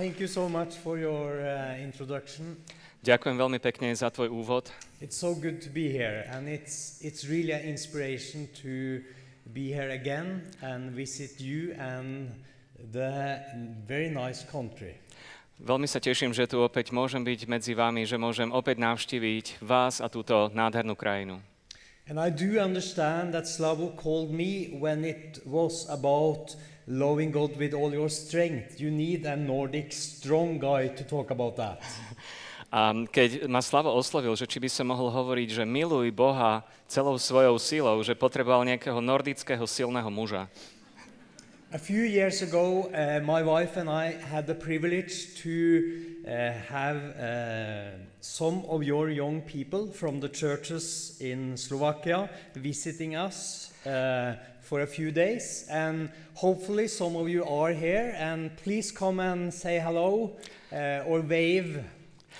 Thank you so much for your uh, introduction. Ďakujem veľmi pekne za tvoj úvod. It's so good to be here, and it's it's really an inspiration to be here again and visit you and the very nice country. Veľmi sa teším, že tu opäť môžem byť medzi vami, že môžem opäť navštíviť vás a túto nádhernú krajinu. And I do understand that Slavo called me when it was about loving God with all your strength. You need a Nordic strong guy to talk about that. A keď ma Slavo oslovil, že či by som mohol hovoriť, že miluj Boha celou svojou silou, že potreboval nejakého nordického silného muža. A few years ago, uh, my wife and I had the privilege to uh, have uh, some of your young people from the churches in Slovakia visiting us uh, for a few days. And hopefully, some of you are here. And please come and say hello uh, or wave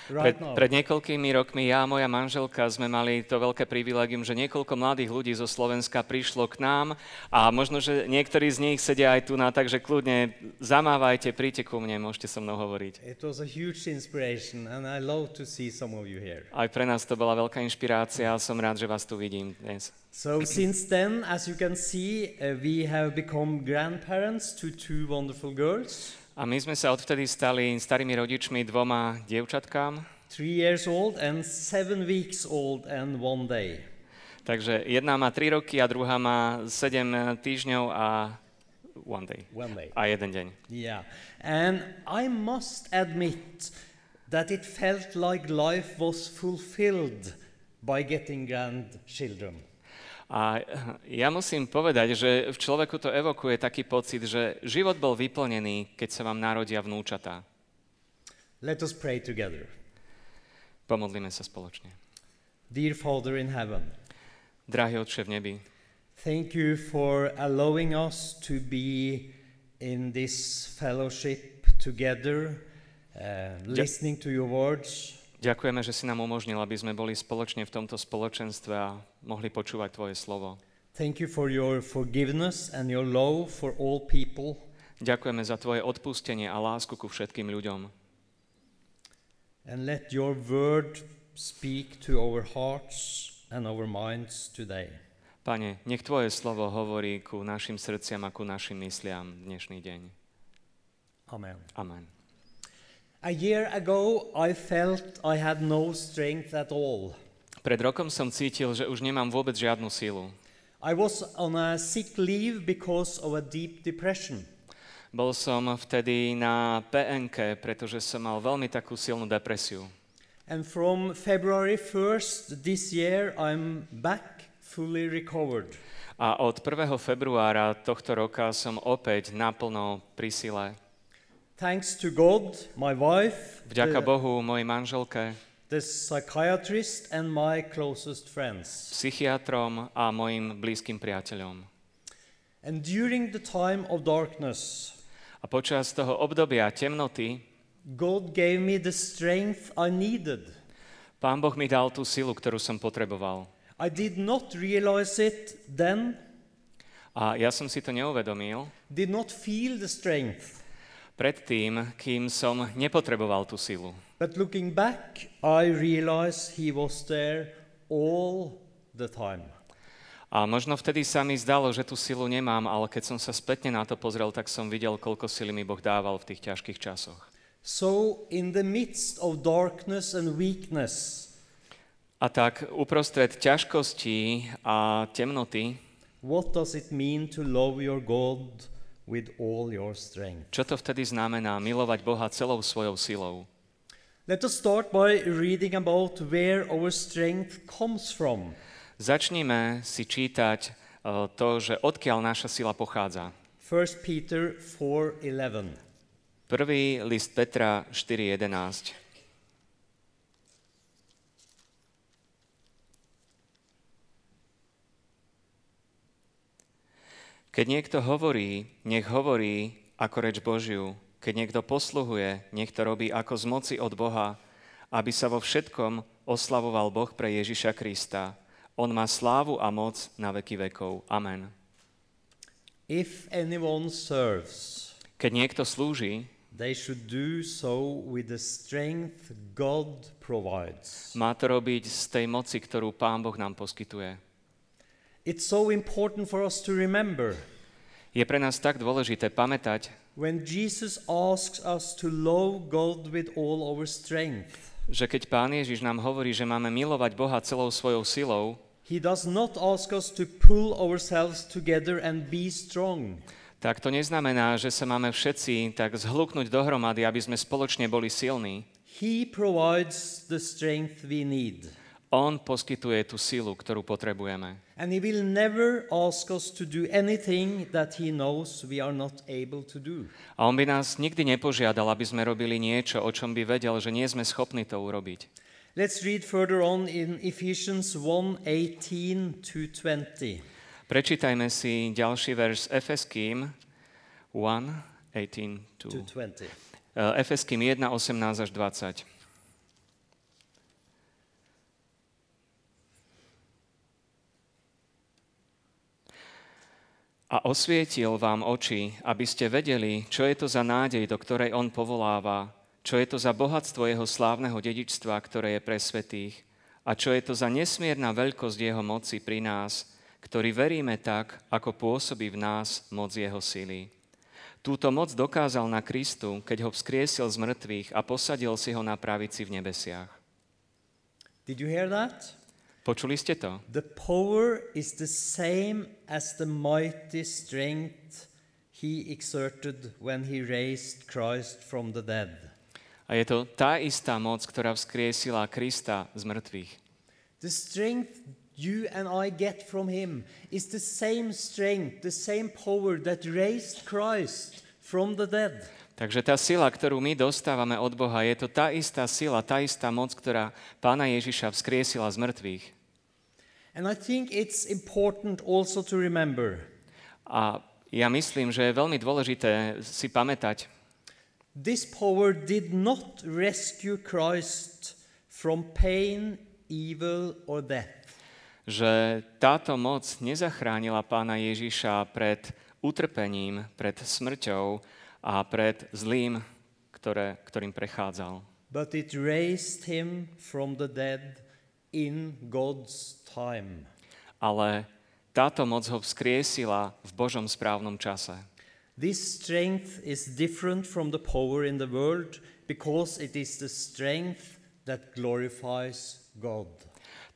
right Pred, now. pred niekoľkými rokmi ja a moja manželka sme mali to veľké privilegium, že niekoľko mladých ľudí zo Slovenska prišlo k nám a možno, že niektorí z nich sedia aj tu na, takže kľudne zamávajte, príďte ku mne, môžete so mnou hovoriť. It was a huge inspiration, and I love to see some of you here. Aj pre nás to bola veľká inšpirácia a som rád, že vás tu vidím dnes. So, since then, as you can see, uh, we have become grandparents to two wonderful girls. A my sme sa odvtedy stali starými rodičmi dvoma dievčatkám, three years old and seven weeks old and one day. takže jedna má 3 roky a druhá má 7 týždňov a one day. One day. A jeden deň. Yeah. And I must admit that it felt like life was fulfilled by getting grandchildren. A ja musím povedať, že v človeku to evokuje taký pocit, že život bol vyplnený, keď sa vám narodia vnúčatá. Let us pray together. Pomodlíme sa spoločne. Dear Father in heaven, Drahý Otče v nebi, thank you for allowing us to be in this fellowship together, uh, listening to your words. Ďakujeme, že si nám umožnil, aby sme boli spoločne v tomto spoločenstve a mohli počúvať Tvoje slovo. Thank you for your forgiveness and your love for all people. Ďakujeme za Tvoje odpustenie a lásku ku všetkým ľuďom. And let your word speak to our hearts and our minds today. Pane, nech Tvoje slovo hovorí ku našim srdciam a ku našim mysliam dnešný deň. Amen. Amen. A year ago, I felt I had no strength at all. Pred rokom som cítil, že už nemám vôbec žiadnu sílu. I was on a sick leave because of a deep depression. Bol som vtedy na PNK, pretože som mal veľmi takú silnú depresiu. And from February 1st this year, I'm back fully recovered. A od 1. februára tohto roka som opäť naplno pri sile. Thanks to God, my wife, Vďaka the, Bohu, mojej manželke, the psychiatrist, and my closest friends. psychiatrom a mojim blízkym priateľom. And during the time of darkness, A počas toho obdobia temnoty God gave me the strength I needed. Pán Boh mi dal tú silu, ktorú som potreboval. I did not realize it then, A ja som si to neuvedomil did not feel the strength. Predtým, kým som nepotreboval tú silu. But looking back, I realize He was there all the time. A možno vtedy sa mi zdalo, že tú silu nemám, ale keď som sa spätne na to pozrel, tak som videl, koľko sily mi Boh dával v tých ťažkých časoch. So, in the midst of darkness and weakness, A tak uprostred ťažkostí a temnoty, what does it mean to love your God with all your strength? čo to vtedy znamená milovať Boha celou svojou silou? Let us start by reading about where our strength comes from. Začnime si čítať eh, to, že odkiaľ naša sila pochádza. 1 Peter 4:11. Prvý list Petra 4.11. Keď niekto hovorí, nech hovorí ako reč Božiu. Keď niekto posluhuje, nech to robí ako z moci od Boha, aby sa vo všetkom oslavoval Boh pre Ježiša Krista. On má slávu a moc na veky vekov. Amen. If anyone serves, Keď niekto slúži, they should do so with the strength God provides. Má to robiť z tej moci, ktorú Pán Boh nám poskytuje. It's so important for us to remember Je pre nás tak dôležité pamätať, when Jesus asks us to love God with all our strength. že keď Pán Ježiš nám hovorí, že máme milovať Boha celou svojou silou, He does not ask us to pull ourselves together and be strong. tak to neznamená, že sa máme všetci tak zhluknúť dohromady, aby sme spoločne boli silní. He provides the strength we need. On poskytuje tú silu, ktorú potrebujeme. And He will never ask us to do anything that He knows we are not able to do. A on by nás nikdy nepožiadal, aby sme robili niečo, o čom by vedel, že nie sme schopní to urobiť. Let's read further on in Ephesians 1 18 to 20. Prečítajme si ďalší verš Efeským 1, 18 To to, 20. eh, Efeským 1, 18 až 20. A osvietil vám oči, aby ste vedeli, čo je to za nádej, do ktorej on povoláva, čo je to za bohatstvo jeho slávneho dedičstva, ktoré je pre svetých, a čo je to za nesmierna veľkosť jeho moci pri nás, ktorí veríme tak, ako pôsobí v nás moc jeho sily. Túto moc dokázal na Kristu, keď ho vzkriesil z mŕtvych a posadil si ho na pravici v nebesiach. Did you hear that? Počuli ste to? The power is the same as the mighty strength he exerted when he raised Christ from the dead. A je to tá istá moc, ktorá vzkriesila Krista z mŕtvych. The strength you and I get from him is the same strength, the same power that raised Christ from the dead. Takže tá sila, ktorú my dostávame od Boha, je to tá istá sila, tá istá moc, ktorá pána Ježiša vzkriesila z mŕtvych. And I think it's important also to remember A ja myslím, že je veľmi dôležité si pamätať, this power did not rescue Christ from pain, evil, or death. že táto moc nezachránila pána Ježiša pred utrpením, pred smrťou a pred zlým, ktoré, ktorým prechádzal. But it raised him from the dead in God's time. Ale táto moc ho vzkriesila v Božom správnom čase. This strength is different from the power in the world because it is the strength that glorifies God.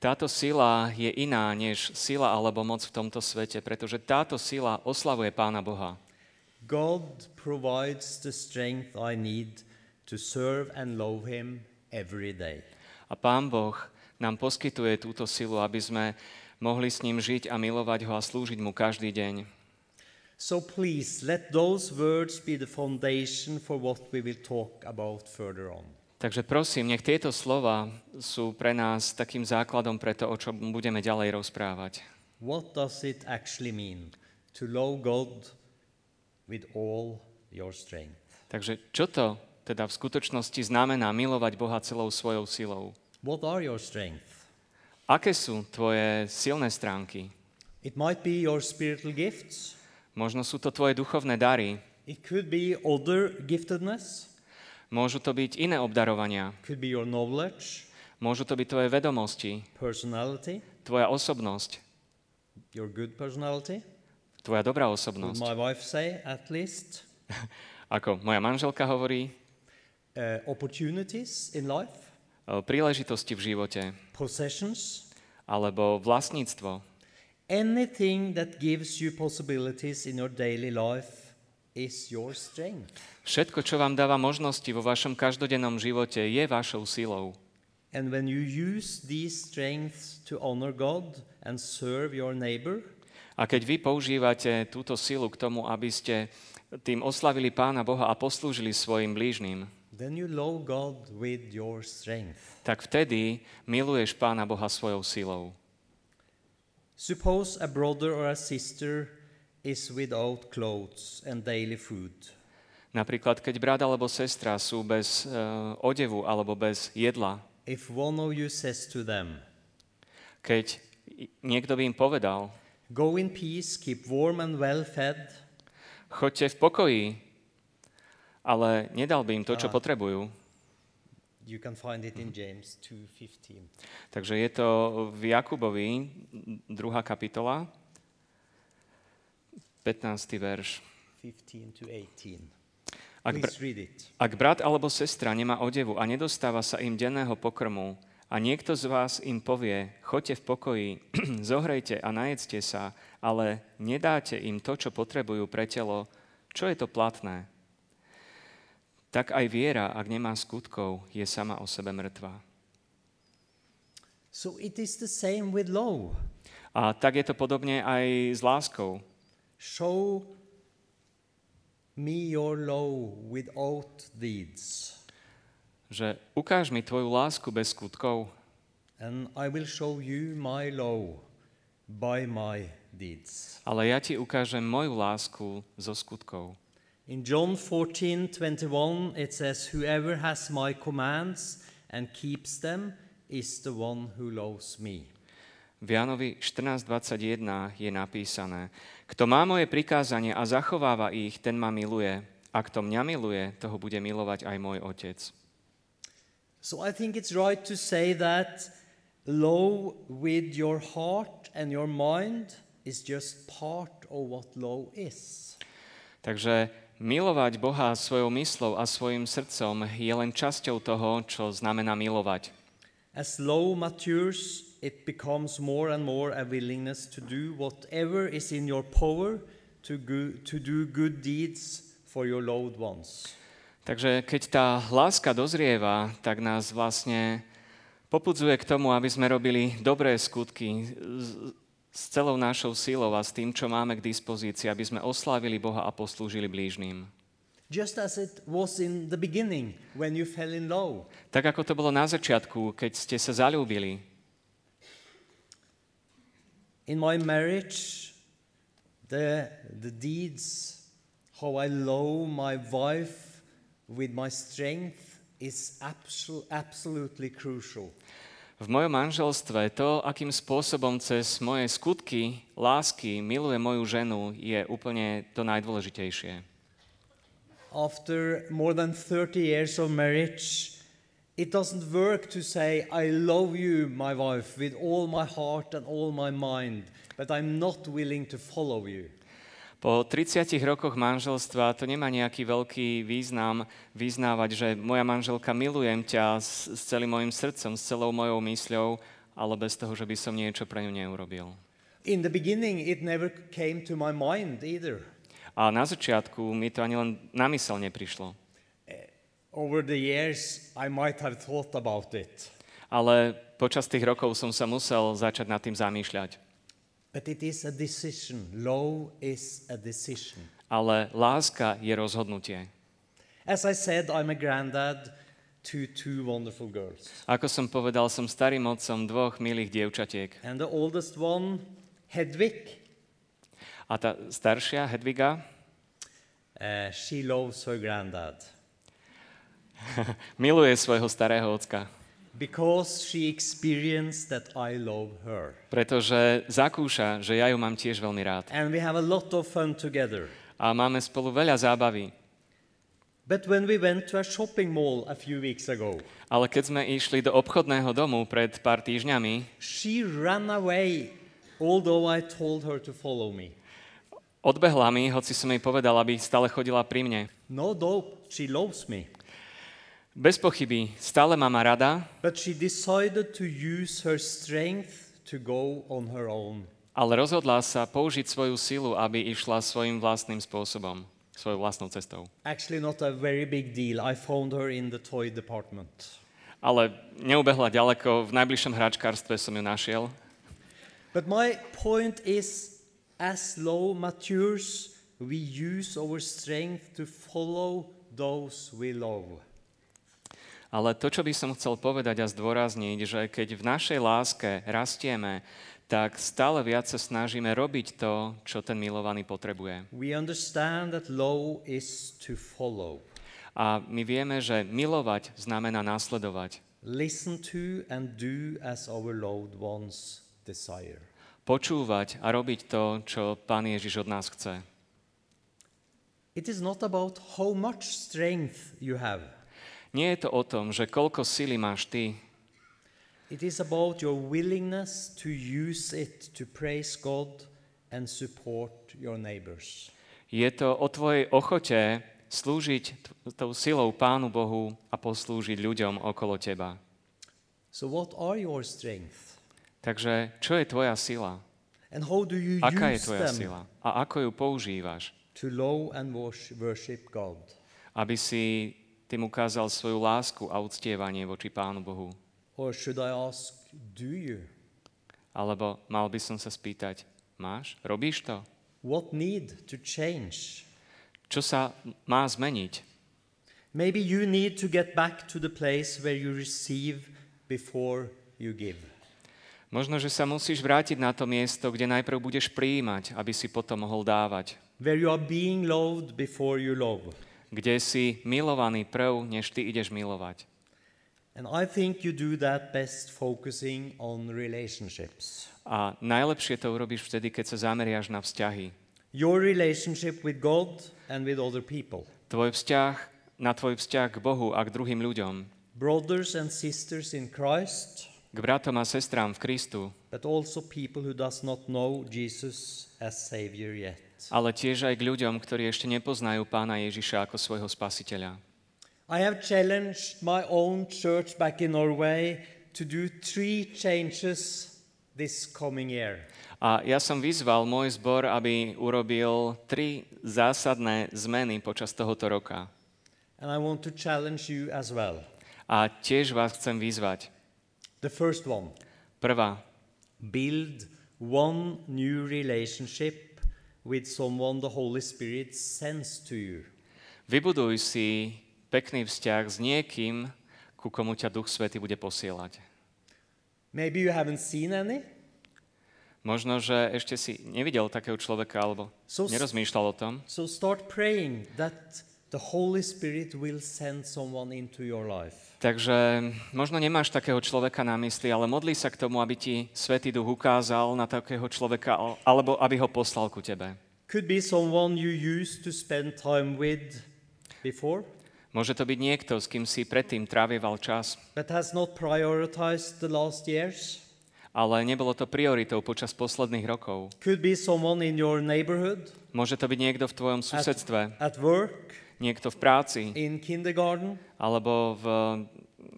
Táto sila je iná než sila alebo moc v tomto svete, pretože táto sila oslavuje Pána Boha. God provides the strength I need to serve and love Him every day. A Pán Boh nám poskytuje túto silu, aby sme mohli s ním žiť a milovať ho a slúžiť mu každý deň. So please let those words be the foundation for what we will talk about further on. Takže prosím, nech tieto slova sú pre nás takým základom pre to, o čom budeme ďalej rozprávať. What does it actually mean to love God with all your strength? Takže čo to teda v skutočnosti znamená milovať Boha celou svojou silou? What are your strengths? Aké sú tvoje silné stránky? It might be your spiritual gifts. Možno sú to tvoje duchovné dary, It could be other giftedness. Môžu to byť iné obdarovania, Could be your knowledge, môžu to byť tvoje vedomosti, personality, tvoja osobnosť, your good personality. tvoja dobrá Would osobnosť. my wife say at least? Ako moja manželka hovorí, Uh, opportunities in life, e, príležitosti v živote, possessions, alebo vlastníctvo, anything that gives you possibilities in your daily life is your strength. Všetko, čo vám dáva možnosti vo vašom každodennom živote, je vašou silou. And when you use these strengths to honor God and serve your neighbor, A keď vy používate túto silu k tomu, aby ste tým oslavili Pána Boha a poslúžili svojim blížnym, then you love God with your strength. tak vtedy miluješ Pána Boha svojou silou. Suppose a brother or a sister is without clothes and daily food. Napríklad, keď brat alebo sestra sú bez uh, odevu alebo bez jedla, If one of you says to them, keď niekto by im povedal, Go in peace, keep warm and well fed, choďte v pokoji ale nedal by im to, čo Ah. potrebujú. You can find it in James 2:15. Takže je to v Jakubovi, druhá kapitola, 15. verš. 15 to 18. Ak, br- ak brat alebo sestra nemá odevu a nedostáva sa im denného pokrmu a niekto z vás im povie, choďte v pokoji, zohrejte a najedzte sa, ale nedáte im to, čo potrebujú pre telo, čo je to platné? Tak aj viera, ak nemá skutkov, je sama o sebe mŕtva. So it is the same with love. A tak je to podobne aj s láskou. Show me your love without deeds, Že ukáž mi tvoju lásku bez skutkov and I will show you my love by my deeds. ale ja ti ukážem moju lásku zo skutkov. In John 14:21 it says whoever has my commands and keeps them is the one who loves me. V Jánovi 14.21 je napísané, kto má moje prikázanie a zachováva ich, ten ma miluje. A kto mňa miluje, toho bude milovať aj môj otec. So I think it's right to say that love with your heart and your mind is just part of what love is. Takže milovať Boha svojou myslou a svojim srdcom je len časťou toho, čo znamená milovať. As love matures, it becomes more and more a willingness to do whatever is in your power to, go, to do good deeds for your loved ones. Takže keď tá láska dozrieva, tak nás vlastne popudzuje k tomu, aby sme robili dobré skutky s- s celou našou silou a s tým, čo máme k dispozícii, aby sme oslávili Boha a poslúžili blížným. Just as it was in the beginning when you fell in love. Tak ako to bolo na začiatku, keď ste sa zalúbili. In my marriage, the, the deeds, how I love my wife with my strength is absol- absolutely crucial. V mojom manželstve to, akým spôsobom cez moje skutky lásky miluje moju ženu, je úplne to najdôležitejšie. After more than 30 years of marriage, it doesn't work to say, I love you, my wife, with all my heart and all my mind, but I'm not willing to follow you. Po 30 rokoch manželstva to nemá nejaký veľký význam vyznávať, že moja manželka milujem ťa s, s celým mojim srdcom, s celou mojou mysľou, ale bez toho, že by som niečo pre ňu neurobil. In the beginning, it never came to my mind either. A na začiatku mi to ani len na mysel neprišlo. Over the years, I might have thought about it, Ale počas tých rokov som sa musel začať nad tým zamýšľať. but it is a decision. Love is a decision. Ale láska je rozhodnutie. As I said, I'm a granddad to two wonderful girls. Ako som povedal, som starým otcom dvoch milých dievčatiek. And the oldest one, Hedvig, A tá staršia, Hedviga, uh, she loves her granddad miluje svojho starého ocka, because she experienced that I love her. pretože zakúša, že ja ju mám tiež veľmi rád. And we have a lot of fun together. A máme spolu veľa zábavy. But when we went to a shopping mall a few weeks ago, Ale keď sme išli do obchodného domu pred pár týždňami, she ran away, although I told her to follow me. odbehla mi, hoci som jej povedal, aby stále chodila pri mne. No doubt she loves me. Bez pochyby, stále má ma rada, But she decided to use her strength to go on her own. ale rozhodla sa použiť svoju silu, aby išla svojim vlastným spôsobom, svojou vlastnou cestou. Actually, not a very big deal. I found her in the toy department. Ale neubehla ďaleko, v najbližšom hračkárstve som ju našiel. But my point is, as law matures, we use our strength to follow those we love. Ale to, čo by som chcel povedať a zdôrazniť, že keď v našej láske rastieme, tak stále viac sa snažíme robiť to, čo ten milovaný potrebuje. We understand that law is to follow, A my vieme, že milovať znamená následovať. listen to and do as our loved ones desire. Počúvať a robiť to, čo Pán Ježiš od nás chce. It is not about how much strength you have. Nie je to o tom, že koľko sily máš ty, It is about your willingness to use it to praise God and support your neighbors. je to o tvojej ochote slúžiť tou silou Pánu Bohu a poslúžiť ľuďom okolo teba. So, what are your strengths? Takže čo je tvoja sila? And how do you Aká je use tvoja them sila? A ako ju používaš? to love and wors- worship God? Aby si tým ukázal svoju lásku a uctievanie voči Pánu Bohu. Or should I ask, do you? Alebo mal by som sa spýtať, máš? Robíš to? What need to change? Čo sa má zmeniť? Maybe you need to get back to the place where you receive before you give. Možno, že sa musíš vrátiť na to miesto, kde najprv budeš prijímať, aby si potom mohol dávať. Where you are being loved before you love. Kde si milovaný prv, než ty ideš milovať. And I think you do that best focusing on relationships. A najlepšie to urobíš vtedy, keď sa zameriaš na vzťahy. Your relationship with God and with other people. Tvoj vzťah, na tvoj vzťah k Bohu a k druhým ľuďom. Brothers and sisters in Christ, K bratom a sestrám v Kristu, but also people who does not know Jesus as Savior yet. Ale tiež aj k ľuďom, ktorí ešte nepoznajú Pána Ježiša ako svojho spasiteľa. I have challenged my own church back in Norway to do three changes this coming year. A ja som vyzval môj zbor, aby urobil tri zásadné zmeny počas tohoto roka. And I want to challenge you as well. A tiež vás chcem vyzvať. The first one Prvá, build one new relationship with someone the Holy Spirit sends to you. vybuduj si pekný vzťah s niekým, ku komu ťa Duch Svety bude posielať. Maybe you haven't seen any. Možno, že ešte si nevidel takého človeka alebo So- nerozmýšľal o tom, So start praying that the Holy Spirit will send someone into your life. Takže možno nemáš takého človeka na mysli, ale modlí sa k tomu, aby ti Svetý Duch ukázal na takého človeka, al- alebo aby ho poslal ku tebe. Could be someone you used to spend time with before, Môže to byť niekto, s kým si predtým trávieval čas, but has not prioritized the last years. ale nebolo to prioritou počas posledných rokov. Could be someone in your neighborhood, Môže to byť niekto v tvojom susedstve, at work, niekto v práci, in kindergarten, alebo v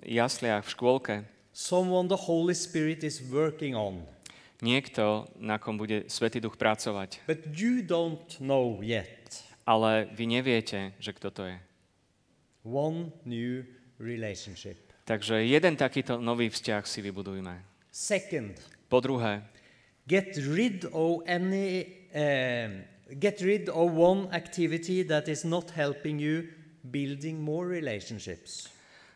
jasliach, v škôlke. someone the Holy Spirit is working on, Niekto, na kom bude Svetý Duch pracovať. but you don't know yet. Ale vy neviete, že kto to je. One new relationship. Takže jeden takýto nový vzťah si vybudujme. Second, Po druhé, get rid of any um, get rid of one activity that is not helping you building more relationships.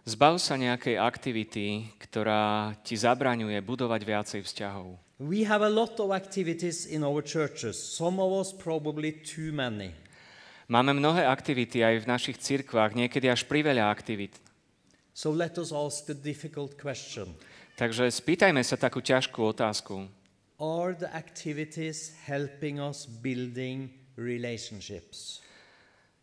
zbav sa nejakej aktivity, ktorá ti zabraňuje budovať viacej vzťahov. We have a lot of activities in our churches, some of us probably too many. Máme mnohé aktivity aj v našich cirkvách, niekedy až priveľa aktivít. So let us ask the difficult question Takže spýtajme sa takú ťažkú otázku. Are the activities helping us building relationships?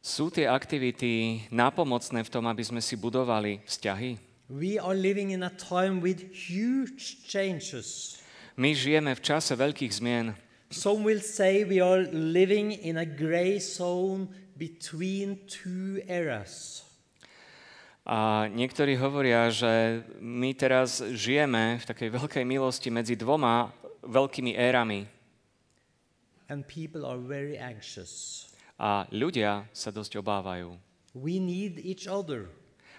Sú tie aktivity nápomocné v tom, aby sme si budovali vzťahy? We are living in a time with huge changes. My žijeme v čase veľkých zmien. Some will say we are living in a gray zone between two eras. A niektorí hovoria, že my teraz žijeme v takej veľkej milosti medzi dvoma veľkými érami. And people are very anxious. A ľudia sa dosť obávajú. We need each other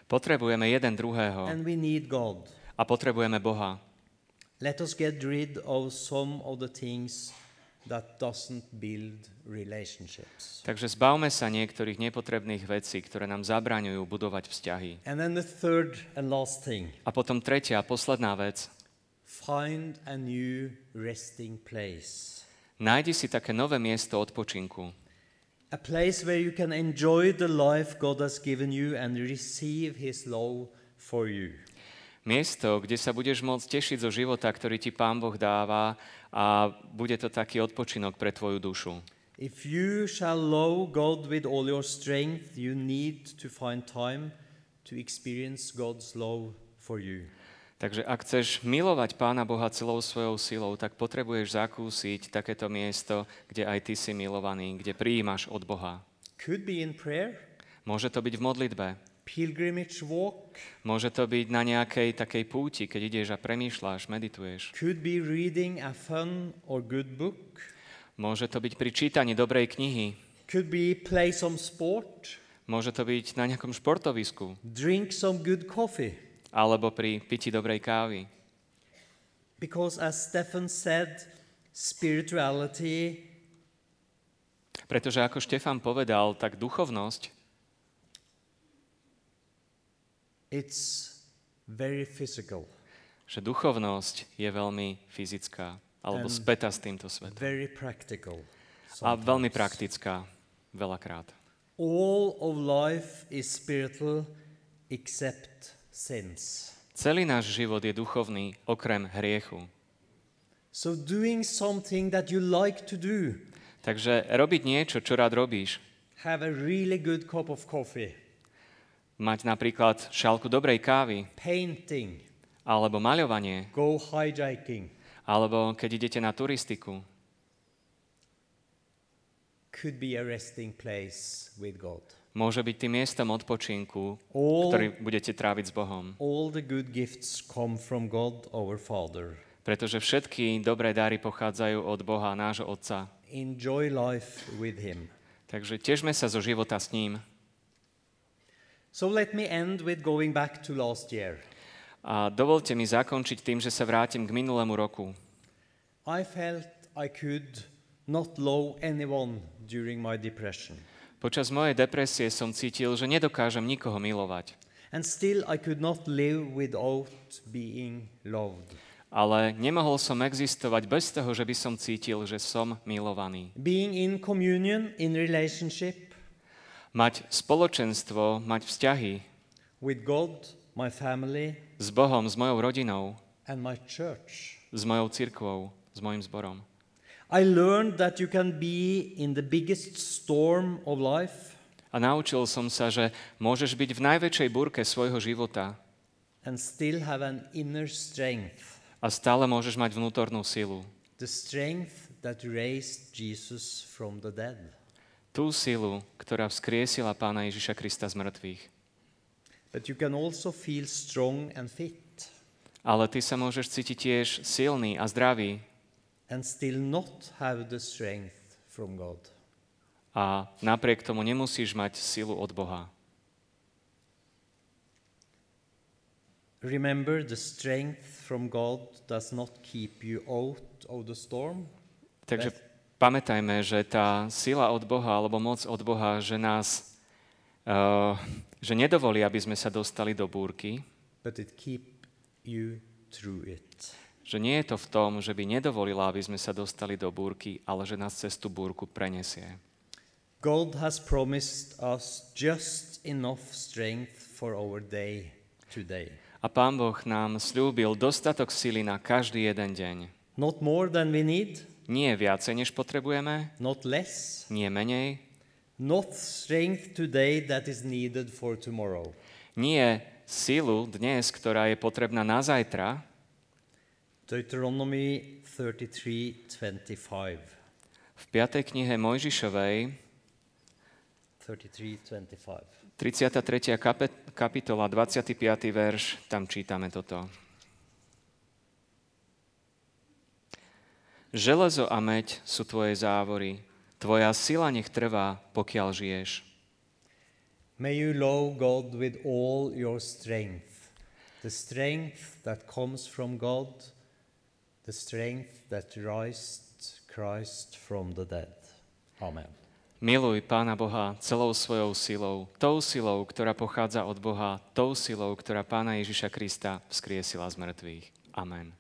Potrebujeme jeden druhého and we need God. a potrebujeme Boha. Let us get rid of some of the things that doesn't build relationships. Takže zbavme sa niektorých nepotrebných vecí, ktoré nám zabraňujú budovať vzťahy. And then the third and last thing A potom tretia, posledná vec. find a new resting place. Nájdi si také nové miesto odpočinku. A place where you can enjoy the life God has given you and receive His love for you. Miesto, kde sa budeš môcť tešiť zo života, ktorý ti Pán Boh dáva a bude to taký odpočinok pre tvoju dušu. If you shall love God with all your strength, you need to find time to experience God's love for you. Takže ak chceš milovať Pána Boha celou svojou silou, tak potrebuješ zakúsiť takéto miesto, kde aj ty si milovaný, kde prijímaš od Boha. Could be in prayer, Môže to byť v modlitbe, pilgrimage walk, môže to byť na nejakej takej púti, keď ideš a premýšľaš, medituješ. could be reading a fun or good book, Môže to byť pri čítaní dobrej knihy, could be play some sport, môže to byť na nejakom športovisku, drink some good coffee. alebo pri piti dobrej kávy. Because as Stephen said, spirituality Pretože ako Štefan povedal, tak duchovnosť it's very physical, že duchovnosť je veľmi fyzická alebo spätá s týmto svetom. very practical. A veľmi praktická veľakrát. All of life is spiritual except sins. Celý náš život je duchovný okrem hriechu. So doing something that you like to do, Takže robiť niečo, čo rád robíš, have a really good cup of coffee, mať napríklad šálku dobrej kávy, painting, alebo maľovanie, go hijaking, alebo keď idete na turistiku, could be a resting place with God. môže byť tým miestom odpočinku, All, ktorý budete tráviť s Bohom. all the good gifts come from God our Father. Pretože všetky dobré dary pochádzajú od Boha, nášho Otca. Enjoy life with Him. Takže težme sa zo života s ním. So let me end with going back to last year. A dovolte mi zakončiť tým, že sa vrátim k minulému roku. I felt I could not love anyone during my depression. Počas mojej depresie som cítil, že nedokážem nikoho milovať. And still I could not live without being loved. Ale nemohol som existovať bez toho, že by som cítil, že som milovaný. Being in communion, in relationship Mať spoločenstvo, mať vzťahy with God, my family, s Bohom, s mojou rodinou, and my church. s mojou cirkvou, s mojim zborom. I learned that you can be in the biggest storm of life A naučil som sa, že môžeš byť v najväčšej búrke svojho života and still have an inner strength, a stále môžeš mať vnútornú silu. the strength that raised Jesus from the dead. Tú silu, ktorá vzkriesila Pána Ježiša Krista z mŕtvych. But you can also feel strong and fit Ale ty sa môžeš cítiť tiež silný a zdravý and still not have the strength from God. a napriek tomu nemusíš mať silu od Boha. Remember, the strength from God does not keep you out of the storm. Takže. Pamätajme, že tá sila od Boha alebo moc od Boha, že nás uh, že nedovolí, aby sme sa dostali do búrky, but it keep you through it. že nie je to v tom, že by nedovolila, aby sme sa dostali do búrky, ale že nás cez tú búrku prenesie. God has promised us just enough strength for our day today. A Pán Boh nám slúbil dostatok sily na každý jeden deň. Not more than we need, Nie viacej, než potrebujeme, not less, nie menej, not strength today that is needed for tomorrow. nie silu dnes, ktorá je potrebná na zajtra, Deuteronomy 33:25. v 5. knihe Mojžišovej, 33:25. 33. kapet- kapitola, 25. verš, tam čítame toto. Železo a meď sú tvoje závory, tvoja sila nech trvá, pokiaľ žiješ. May you love God with all your strength, the strength that comes from God, the strength that raised Christ from the dead. Amen. Miluj Pána Boha celou svojou silou, tou silou, ktorá pochádza od Boha, tou silou, ktorá Pána Ježiša Krista vzkriesila z mŕtvych. Amen.